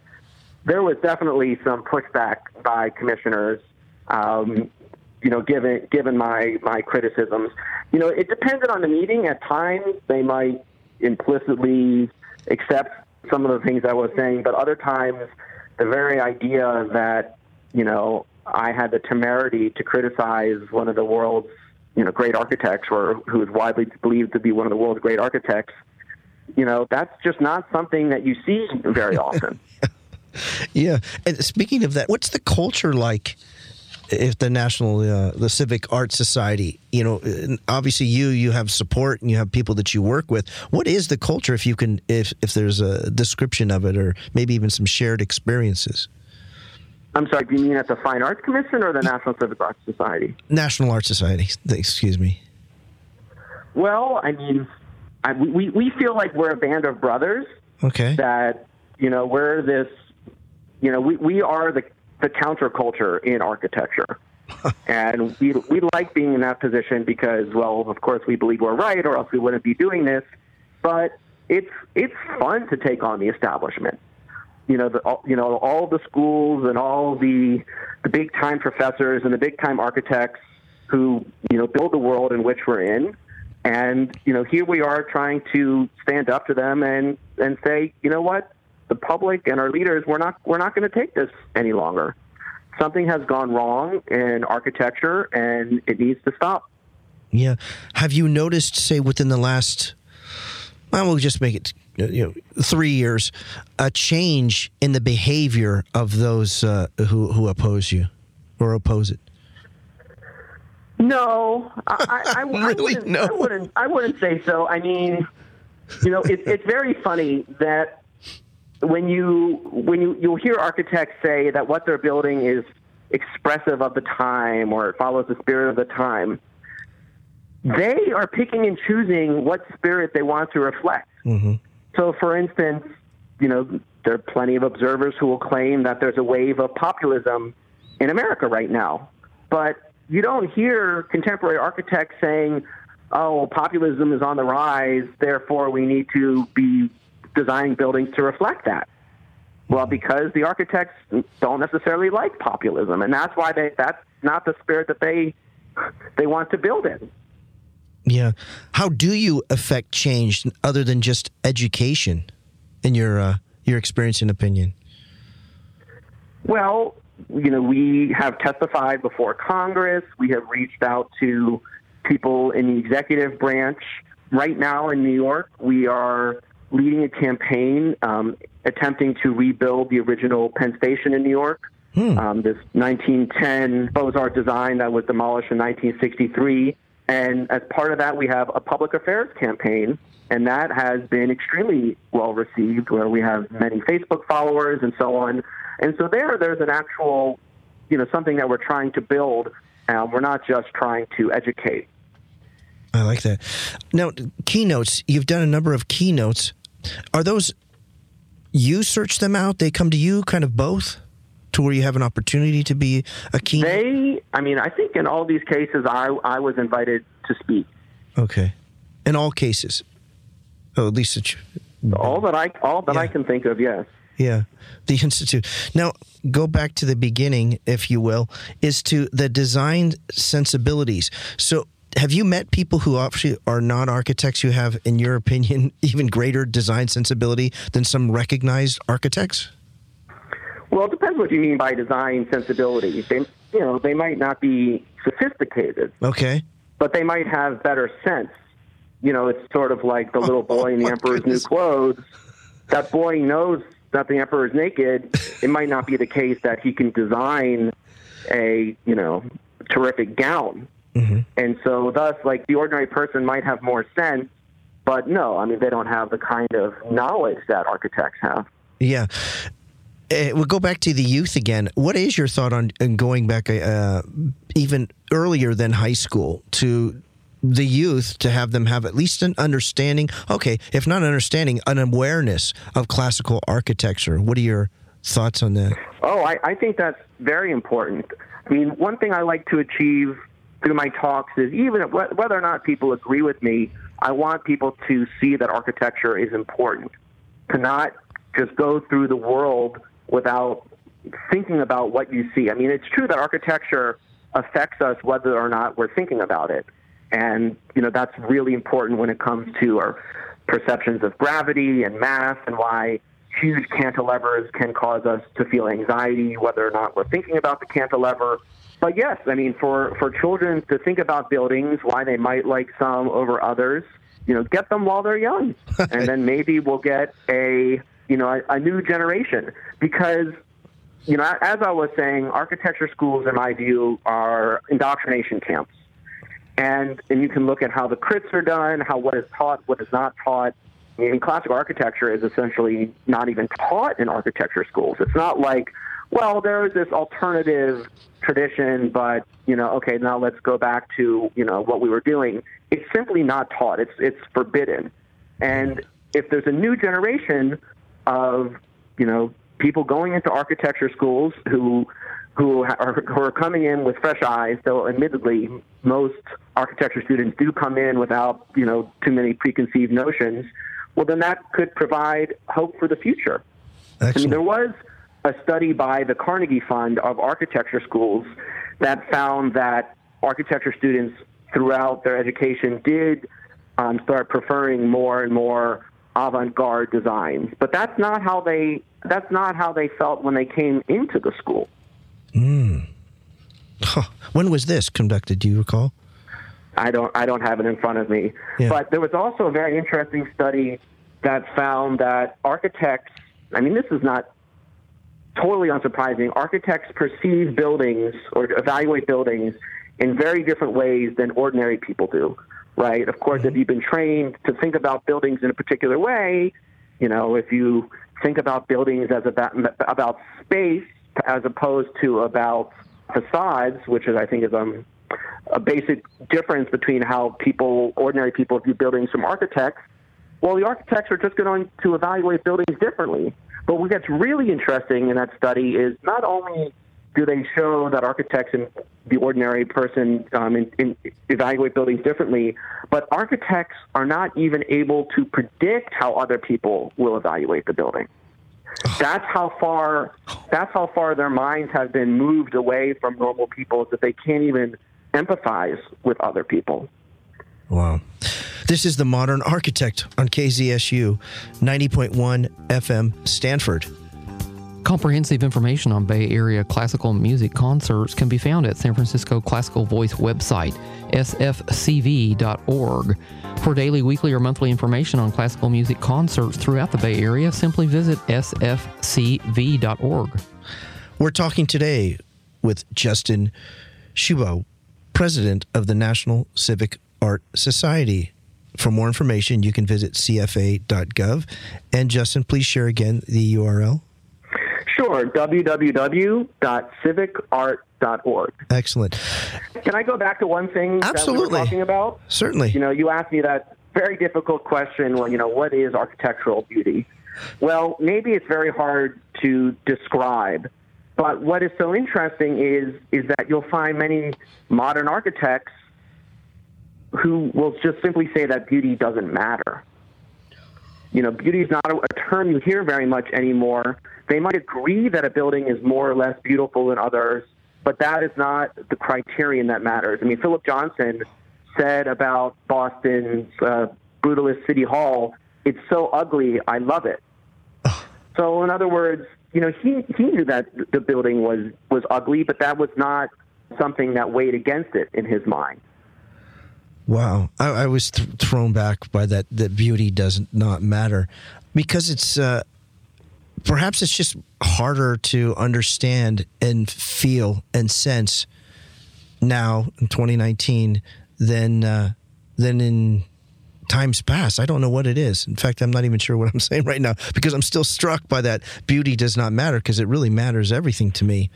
there was definitely some pushback by commissioners, um, you know, given given my my criticisms. You know, it depended on the meeting. At times, they might implicitly accept some of the things I was saying, but other times the very idea that, you know, I had the temerity to criticize one of the world's, you know, great architects or who is widely believed to be one of the world's great architects, you know, that's just not something that you see very often. yeah. And speaking of that, what's the culture like if the national uh, the civic arts society you know obviously you you have support and you have people that you work with what is the culture if you can if if there's a description of it or maybe even some shared experiences I'm sorry, do you mean at the Fine Arts Commission or the National Civic Arts Society? National Arts Society, excuse me. Well, I mean, I, we, we feel like we're a band of brothers. Okay. That, you know, we're this, you know, we, we are the the counterculture in architecture. and we we like being in that position because, well, of course, we believe we're right, or else we wouldn't be doing this. But it's it's fun to take on the establishment. You know, the you know all the schools and all the the big time professors and the big time architects who you know build the world in which we're in. And you know, here we are trying to stand up to them and and say, you know what, the public and our leaders, we're not we're not going to take this any longer. Something has gone wrong in architecture, and it needs to stop. Yeah. Have you noticed, say, within the last, well, we'll just make it, you know, three years, a change in the behavior of those uh, who who oppose you or oppose it? No, I, I, I, really? Wouldn't, no. I wouldn't. I wouldn't say so. I mean, you know, it, it's very funny that when you when you you'll hear architects say that what they're building is expressive of the time or it follows the spirit of the time, they are picking and choosing what spirit they want to reflect. Mm-hmm. So, for instance, you know there are plenty of observers who will claim that there's a wave of populism in America right now, but you don't hear contemporary architects saying, "Oh, populism is on the rise, therefore we need to be designing buildings to reflect that? Well, because the architects don't necessarily like populism, and that's why they that's not the spirit that they they want to build in. Yeah. How do you affect change other than just education in your uh, your experience and opinion? Well, you know, we have testified before Congress. We have reached out to people in the executive branch. Right now in New York, we are leading a campaign um, attempting to rebuild the original Penn Station in New York. Um, this 1910 Beaux-Arts design that was demolished in 1963. And as part of that, we have a public affairs campaign, and that has been extremely well received, where we have many Facebook followers and so on. And so there, there's an actual, you know, something that we're trying to build. Uh, we're not just trying to educate. I like that. Now, keynotes. You've done a number of keynotes. Are those you search them out? They come to you, kind of both, to where you have an opportunity to be a keynote. They, I mean, I think in all these cases, I I was invited to speak. Okay, in all cases. Oh, at least it's All that I all that I can think of, yes. Yeah, the institute. Now, go back to the beginning, if you will, is to the design sensibilities. So, have you met people who actually are not architects who have, in your opinion, even greater design sensibility than some recognized architects? Well, it depends what you mean by design sensibility. They, you know, they might not be sophisticated, Okay. but they might have better sense. You know, it's sort of like the little boy in the oh, Emperor's goodness. New Clothes. That boy knows that the Emperor is naked. It might not be the case that he can design a, you know, terrific gown. Mm-hmm. And so, thus, like the ordinary person might have more sense, but no, I mean, they don't have the kind of knowledge that architects have. Yeah. Uh, we'll go back to the youth again. What is your thought on, going back uh, even earlier than high school to the youth to have them have at least an understanding? Okay, if not understanding, an awareness of classical architecture. What are your thoughts on that? Oh, I, I think that's very important. I mean, one thing I like to achieve through my talks is even wh- whether or not people agree with me, I want people to see that architecture is important. To not just go through the world without thinking about what you see. I mean, it's true that architecture affects us whether or not we're thinking about it. And, you know, that's really important when it comes to our perceptions of gravity and mass and why huge cantilevers can cause us to feel anxiety, whether or not we're thinking about the cantilever. But yes, I mean, for, for children to think about buildings, why they might like some over others, you know, get them while they're young. and then maybe we'll get a, you know, a, a new generation. Because you know, as I was saying, architecture schools, in my view, are indoctrination camps. And and you can look at how the crits are done, how what is taught, what is not taught. I mean, classical architecture is essentially not even taught in architecture schools. It's not like, well, there is this alternative tradition, but you know, okay, now let's go back to you know what we were doing. It's simply not taught. It's it's forbidden. And if there's a new generation of you know people going into architecture schools who who are, who are coming in with fresh eyes, though admittedly most architecture students do come in without you know too many preconceived notions. Well, then that could provide hope for the future. I mean, there was a study by the Carnegie Fund of architecture schools that found that architecture students throughout their education did um, start preferring more and more avant-garde designs. But that's not how they that's not how they felt when they came into the school. Hmm. Huh. When was this conducted? Do you recall? I don't I don't have it in front of me. Yeah. But there was also a very interesting study that found that architects I mean this is not totally unsurprising. Architects perceive buildings or evaluate buildings in very different ways than ordinary people do. Right? Of course if you've been trained to think about buildings in a particular way, you know, if you think about buildings as about about space as opposed to about facades, which is I think is um a basic difference between how people, ordinary people, view buildings from architects. Well, the architects are just going to evaluate buildings differently. But what gets really interesting in that study is not only do they show that architects and the ordinary person um, evaluate buildings differently, but architects are not even able to predict how other people will evaluate the building. That's how far. That's how far their minds have been moved away from normal people that they can't even empathize with other people. Wow. This is the Modern Architect on KZSU 90.1 FM Stanford. Comprehensive information on Bay Area classical music concerts can be found at San Francisco Classical Voice website, sfcv.org. For daily, weekly, or monthly information on classical music concerts throughout the Bay Area, simply visit sfcv.org. We're talking today with Justin Shubow, president of the National Civic Art Society. For more information, you can visit cfa.gov. And Justin, please share again the URL. Sure, www.civicart.org. Excellent. Can I go back to one thing that we Absolutely. were talking about? Certainly. You know, you asked me that very difficult question. Well, you know, what is architectural beauty? Well, maybe it's very hard to describe, but what is so interesting is is that you'll find many modern architects who will just simply say that beauty doesn't matter. You know, beauty is not a, a term you hear very much anymore. They might agree that a building is more or less beautiful than others, but that is not the criterion that matters. I mean, Philip Johnson said about Boston's uh, brutalist City Hall, "It's so ugly, I love it." so, in other words, you know, he he knew that the building was was ugly, but that was not something that weighed against it in his mind. Wow, I, I was th- thrown back by that. That beauty does not matter because it's uh, perhaps it's just harder to understand and feel and sense now in 2019 than uh, than in times past. I don't know what it is. In fact, I'm not even sure what I'm saying right now because I'm still struck by that beauty does not matter because it really matters everything to me.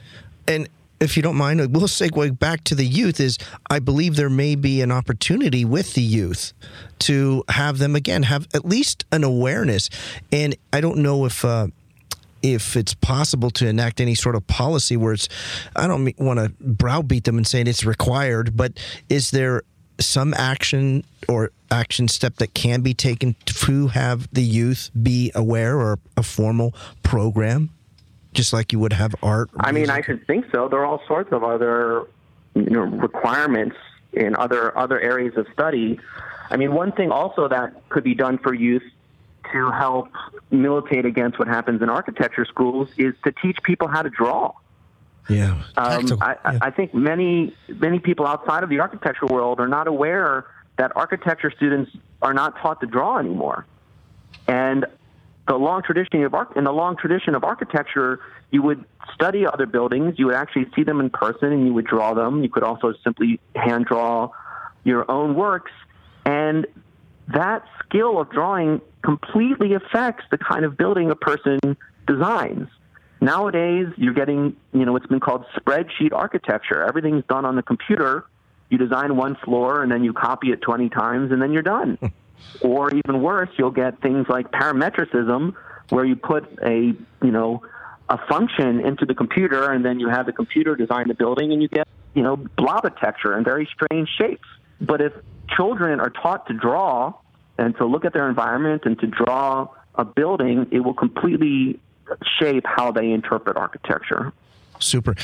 And if you don't mind, we'll segue back to the youth. Is I believe there may be an opportunity with the youth to have them again have at least an awareness. And I don't know if. Uh, if it's possible to enact any sort of policy where it's, I don't want to browbeat them and say it's required, but is there some action or action step that can be taken to have the youth be aware or a formal program, just like you would have art? I mean, I should think so. There are all sorts of other you know, requirements in other other areas of study. I mean, one thing also that could be done for youth to help militate against what happens in architecture schools is to teach people how to draw. yeah, Um, I, yeah. I think many many people outside of the architecture world are not aware that architecture students are not taught to draw anymore. And the long tradition of arch- in the long tradition of architecture, you would study other buildings, you would actually see them in person, and you would draw them. You could also simply hand draw your own works, and that skill of drawing completely affects the kind of building a person designs. Nowadays, you're getting, you know, what's been called spreadsheet architecture. Everything's done on the computer. You design one floor and then you copy it 20 times and then you're done. or even worse, you'll get things like parametricism where you put a, you know, a function into the computer and then you have the computer design the building and you get, you know—blob blobitecture and very strange shapes. But if children are taught to draw and to look at their environment and to draw a building, it will completely shape how they interpret architecture. Super.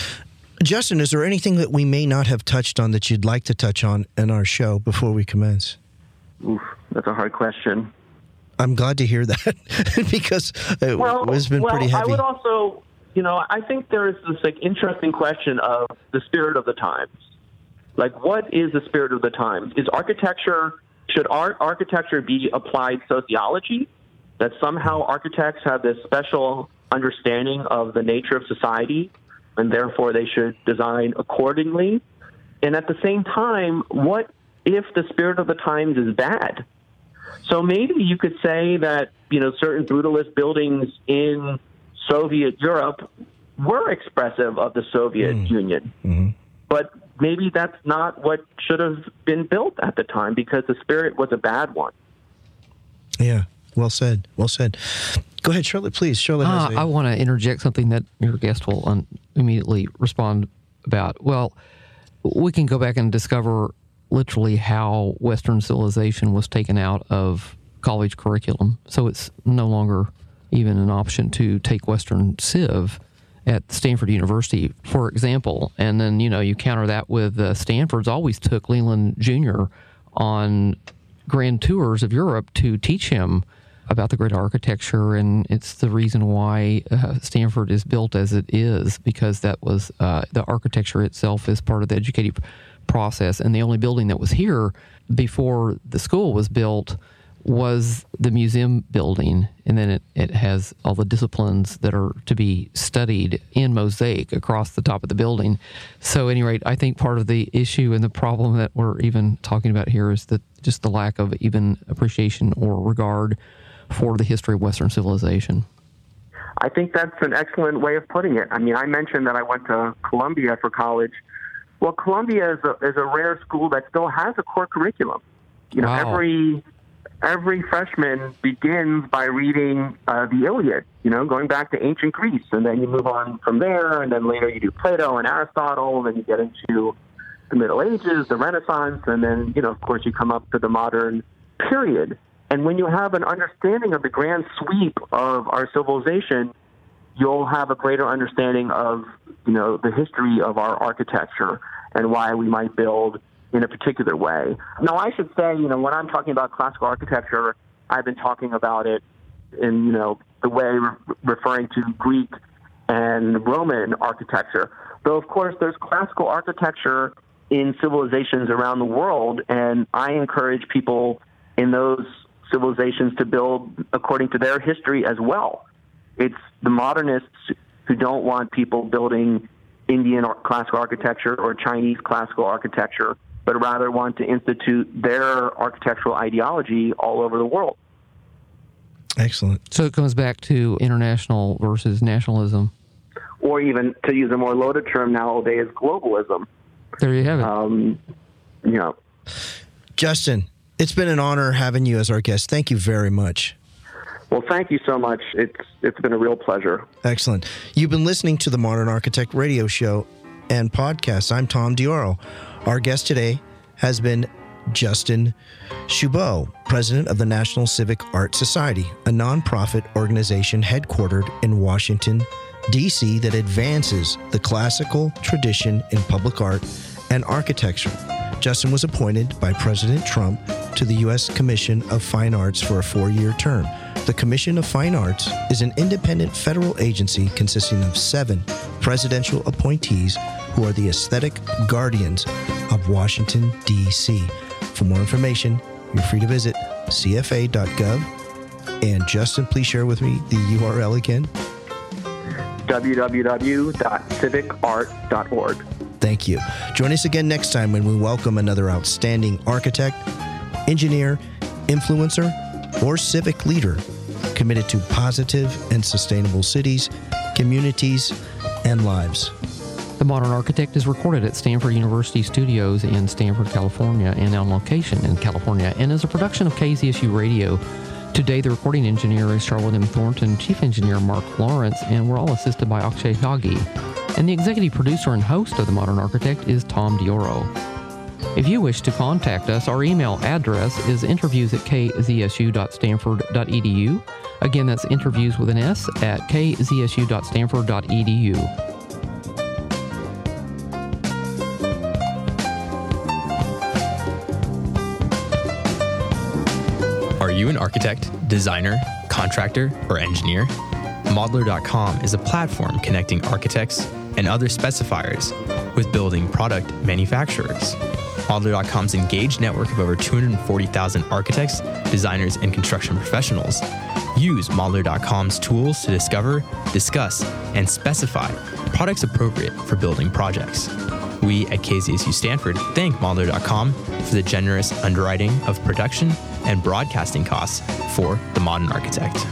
Justin, is there anything that we may not have touched on that you'd like to touch on in our show before we commence? Oof, that's a hard question. I'm glad to hear that because it has been well, pretty heavy. I would also, you know, I think there is this like interesting question of the spirit of the times. Like, what is the spirit of the times? Is architecture should art architecture be applied sociology? That somehow architects have this special understanding of the nature of society, and therefore they should design accordingly. And at the same time, what if the spirit of the times is bad? So maybe you could say that you know certain brutalist buildings in Soviet Europe were expressive of the Soviet mm. Union, mm-hmm. but maybe that's not what should have been built at the time because the spirit was a bad one. yeah, well said. Well said. Go ahead, Charlotte, please. Charlotte Uh, has a- I want to interject something that your guest will un- immediately respond about. Well, we can go back and discover literally how Western civilization was taken out of college curriculum. So it's no longer even an option to take Western Civ at Stanford University, for example. And then, you know, you counter that with uh, Stanford's always took Leland Jr. on grand tours of Europe to teach him about the great architecture, and it's the reason why uh, Stanford is built as it is because that was uh, the architecture itself is part of the educative process, and the only building that was here before the school was built was the museum building, and then it, it has all the disciplines that are to be studied in mosaic across the top of the building. So, at any rate, I think part of the issue and the problem that we're even talking about here is that just the lack of even appreciation or regard for the history of Western civilization. I think that's an excellent way of putting it. I mean, I mentioned that I went to Columbia for college. Well, Columbia is a, is a rare school that still has a core curriculum. You know, Wow. every every freshman begins by reading uh, the Iliad. You know, going back to ancient Greece, and then you move on from there, and then later you do Plato and Aristotle, and then you get into the Middle Ages, the Renaissance, and then you know, of course, you come up to the modern period. And when you have an understanding of the grand sweep of our civilization, you'll have a greater understanding of you know the history of our architecture and why we might build in a particular way. Now, I should say, you know, when I'm talking about classical architecture, I've been talking about it in you know the way re- referring to Greek and Roman architecture. Though, of course, there's classical architecture in civilizations around the world, and I encourage people in those civilizations to build according to their history as well. It's the modernists who don't want people building Indian classical architecture or Chinese classical architecture, but rather want to institute their architectural ideology all over the world. Excellent. So it comes back to international versus nationalism. Or even to use a more loaded term nowadays, globalism. There you have it. Um, you know, Justin, it's been an honor having you as our guest. Thank you very much. well, thank you so much. It's it's been a real pleasure. Excellent. You've been listening to the Modern Architect radio show and podcast. I'm Tom Dioro. Our guest today has been Justin Shubow, president of the National Civic Art Society, a nonprofit organization headquartered in Washington, D.C., that advances the classical tradition in public art and architecture. Justin was appointed by President Trump to the U.S. Commission of Fine Arts for a four year term. The Commission of Fine Arts is an independent federal agency consisting of seven presidential appointees who are the aesthetic guardians of Washington, D.C. For more information, you're free to visit cfa.gov. And Justin, please share with me the URL again. www.civicart.org. Thank you. Join us again next time when we welcome another outstanding architect, engineer, influencer, or civic leader committed to positive and sustainable cities, communities, and lives. The Modern Architect is recorded at Stanford University Studios in Stanford, California, and on location in California, and is a production of KZSU Radio. Today, the recording engineer is Charlotte M. Thornton, chief engineer Mark Lawrence, and we're all assisted by Akshay Hagi. And the executive producer and host of The Modern Architect is Tom Dioro. If you wish to contact us, our email address is interviews at kzsu.stanford.edu. Again, that's interviews with an S at kzsu.stanford.edu. Are you an architect, designer, contractor, or engineer? Modlar.com is a platform connecting architects and other specifiers with building product manufacturers. Modlar.com's engaged network of over 240,000 architects, designers, and construction professionals use Modlar.com's tools to discover, discuss, and specify products appropriate for building projects. We at KZSU Stanford thank Modlar.com for the generous underwriting of production and broadcasting costs for the modern architect.